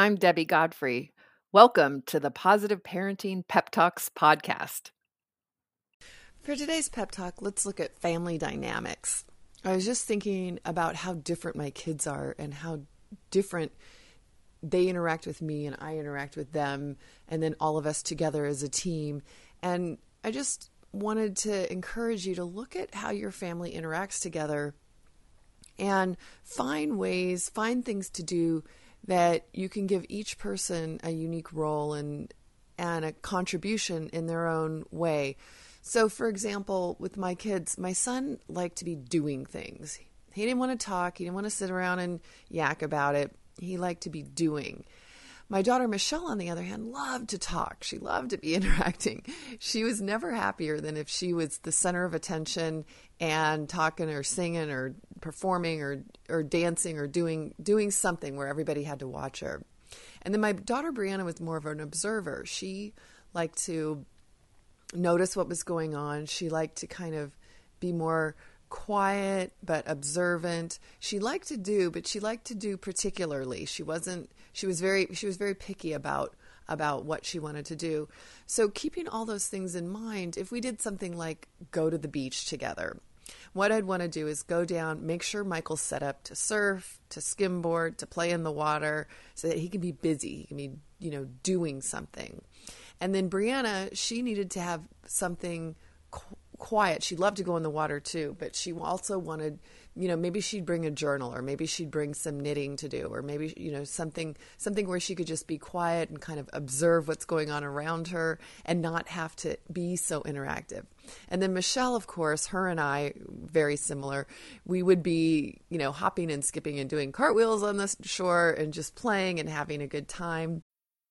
I'm Debbie Godfrey. Welcome to the Positive Parenting Pep Talks podcast. For today's pep talk, let's look at family dynamics. I was just thinking about how different my kids are and how different they interact with me and I interact with them, and then all of us together as a team. And I just wanted to encourage you to look at how your family interacts together and find ways, find things to do that you can give each person a unique role and and a contribution in their own way. So for example, with my kids, my son liked to be doing things. He didn't want to talk, he didn't want to sit around and yak about it. He liked to be doing. My daughter Michelle, on the other hand, loved to talk. She loved to be interacting. She was never happier than if she was the center of attention and talking or singing or performing or, or dancing or doing doing something where everybody had to watch her. And then my daughter Brianna was more of an observer. She liked to notice what was going on. She liked to kind of be more quiet but observant. She liked to do, but she liked to do particularly. She wasn't she was very she was very picky about about what she wanted to do. So keeping all those things in mind, if we did something like go to the beach together, what I'd want to do is go down, make sure Michael's set up to surf, to skimboard, to play in the water so that he can be busy, he can be, you know, doing something. And then Brianna, she needed to have something quiet. She loved to go in the water too, but she also wanted, you know, maybe she'd bring a journal or maybe she'd bring some knitting to do or maybe, you know, something something where she could just be quiet and kind of observe what's going on around her and not have to be so interactive. And then Michelle, of course, her and I very similar. We would be, you know, hopping and skipping and doing cartwheels on the shore and just playing and having a good time.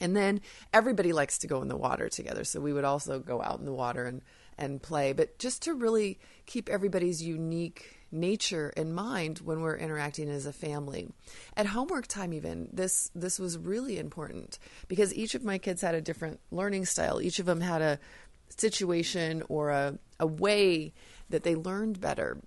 And then everybody likes to go in the water together. So we would also go out in the water and, and play. But just to really keep everybody's unique nature in mind when we're interacting as a family. At homework time even, this this was really important because each of my kids had a different learning style. Each of them had a situation or a, a way that they learned better.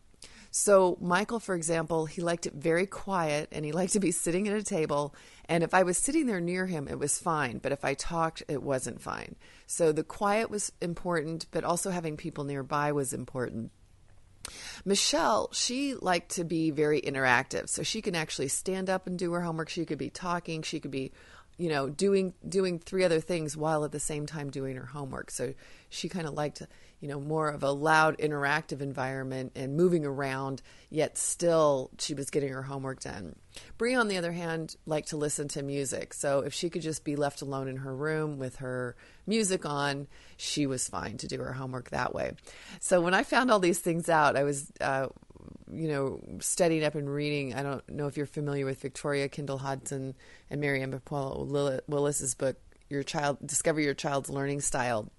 So, Michael, for example, he liked it very quiet and he liked to be sitting at a table. And if I was sitting there near him, it was fine. But if I talked, it wasn't fine. So, the quiet was important, but also having people nearby was important. Michelle, she liked to be very interactive. So, she can actually stand up and do her homework. She could be talking. She could be you know doing doing three other things while at the same time doing her homework. So she kind of liked you know more of a loud interactive environment and moving around yet still she was getting her homework done. Brie on the other hand liked to listen to music. So if she could just be left alone in her room with her music on she was fine to do her homework that way. So when i found all these things out i was uh, you know, studying up and reading. I don't know if you're familiar with Victoria Kindle Hodson and Mariaemma Pelullo-Willis's book, Your Child Discover Your Child's Learning Style.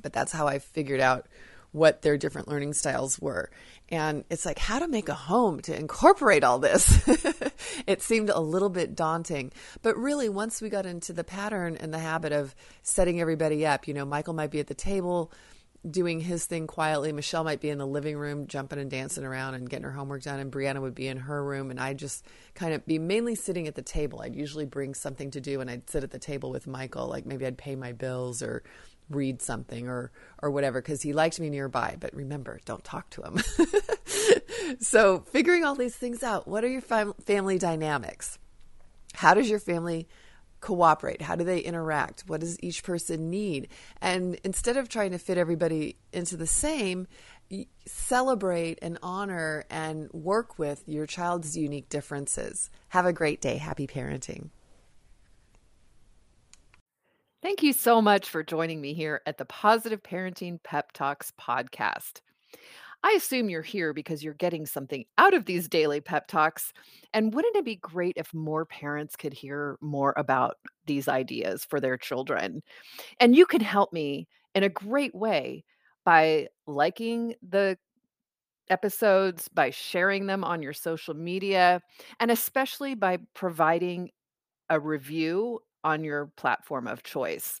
But that's how I figured out what their different learning styles were. And it's like how to make a home to incorporate all this. it seemed a little bit daunting. But really, once we got into the pattern and the habit of setting everybody up, you know, Michael might be at the table doing his thing quietly. Michelle might be in the living room jumping and dancing around and getting her homework done, and Brianna would be in her room, and I'd just kind of be mainly sitting at the table. I'd usually bring something to do, and I'd sit at the table with Michael, like maybe I'd pay my bills or read something or or whatever because he liked me nearby but remember don't talk to him so figuring all these things out what are your fam- family dynamics how does your family cooperate? How do they interact? What does each person need? And instead of trying to fit everybody into the same, celebrate and honor and work with your child's unique differences. Have a great day. Happy parenting. Thank you so much for joining me here at the Positive Parenting Pep Talks podcast. I assume you're here because you're getting something out of these daily pep talks. And wouldn't it be great if more parents could hear more about these ideas for their children? And you can help me in a great way by liking the episodes, by sharing them on your social media, and especially by providing a review on your platform of choice.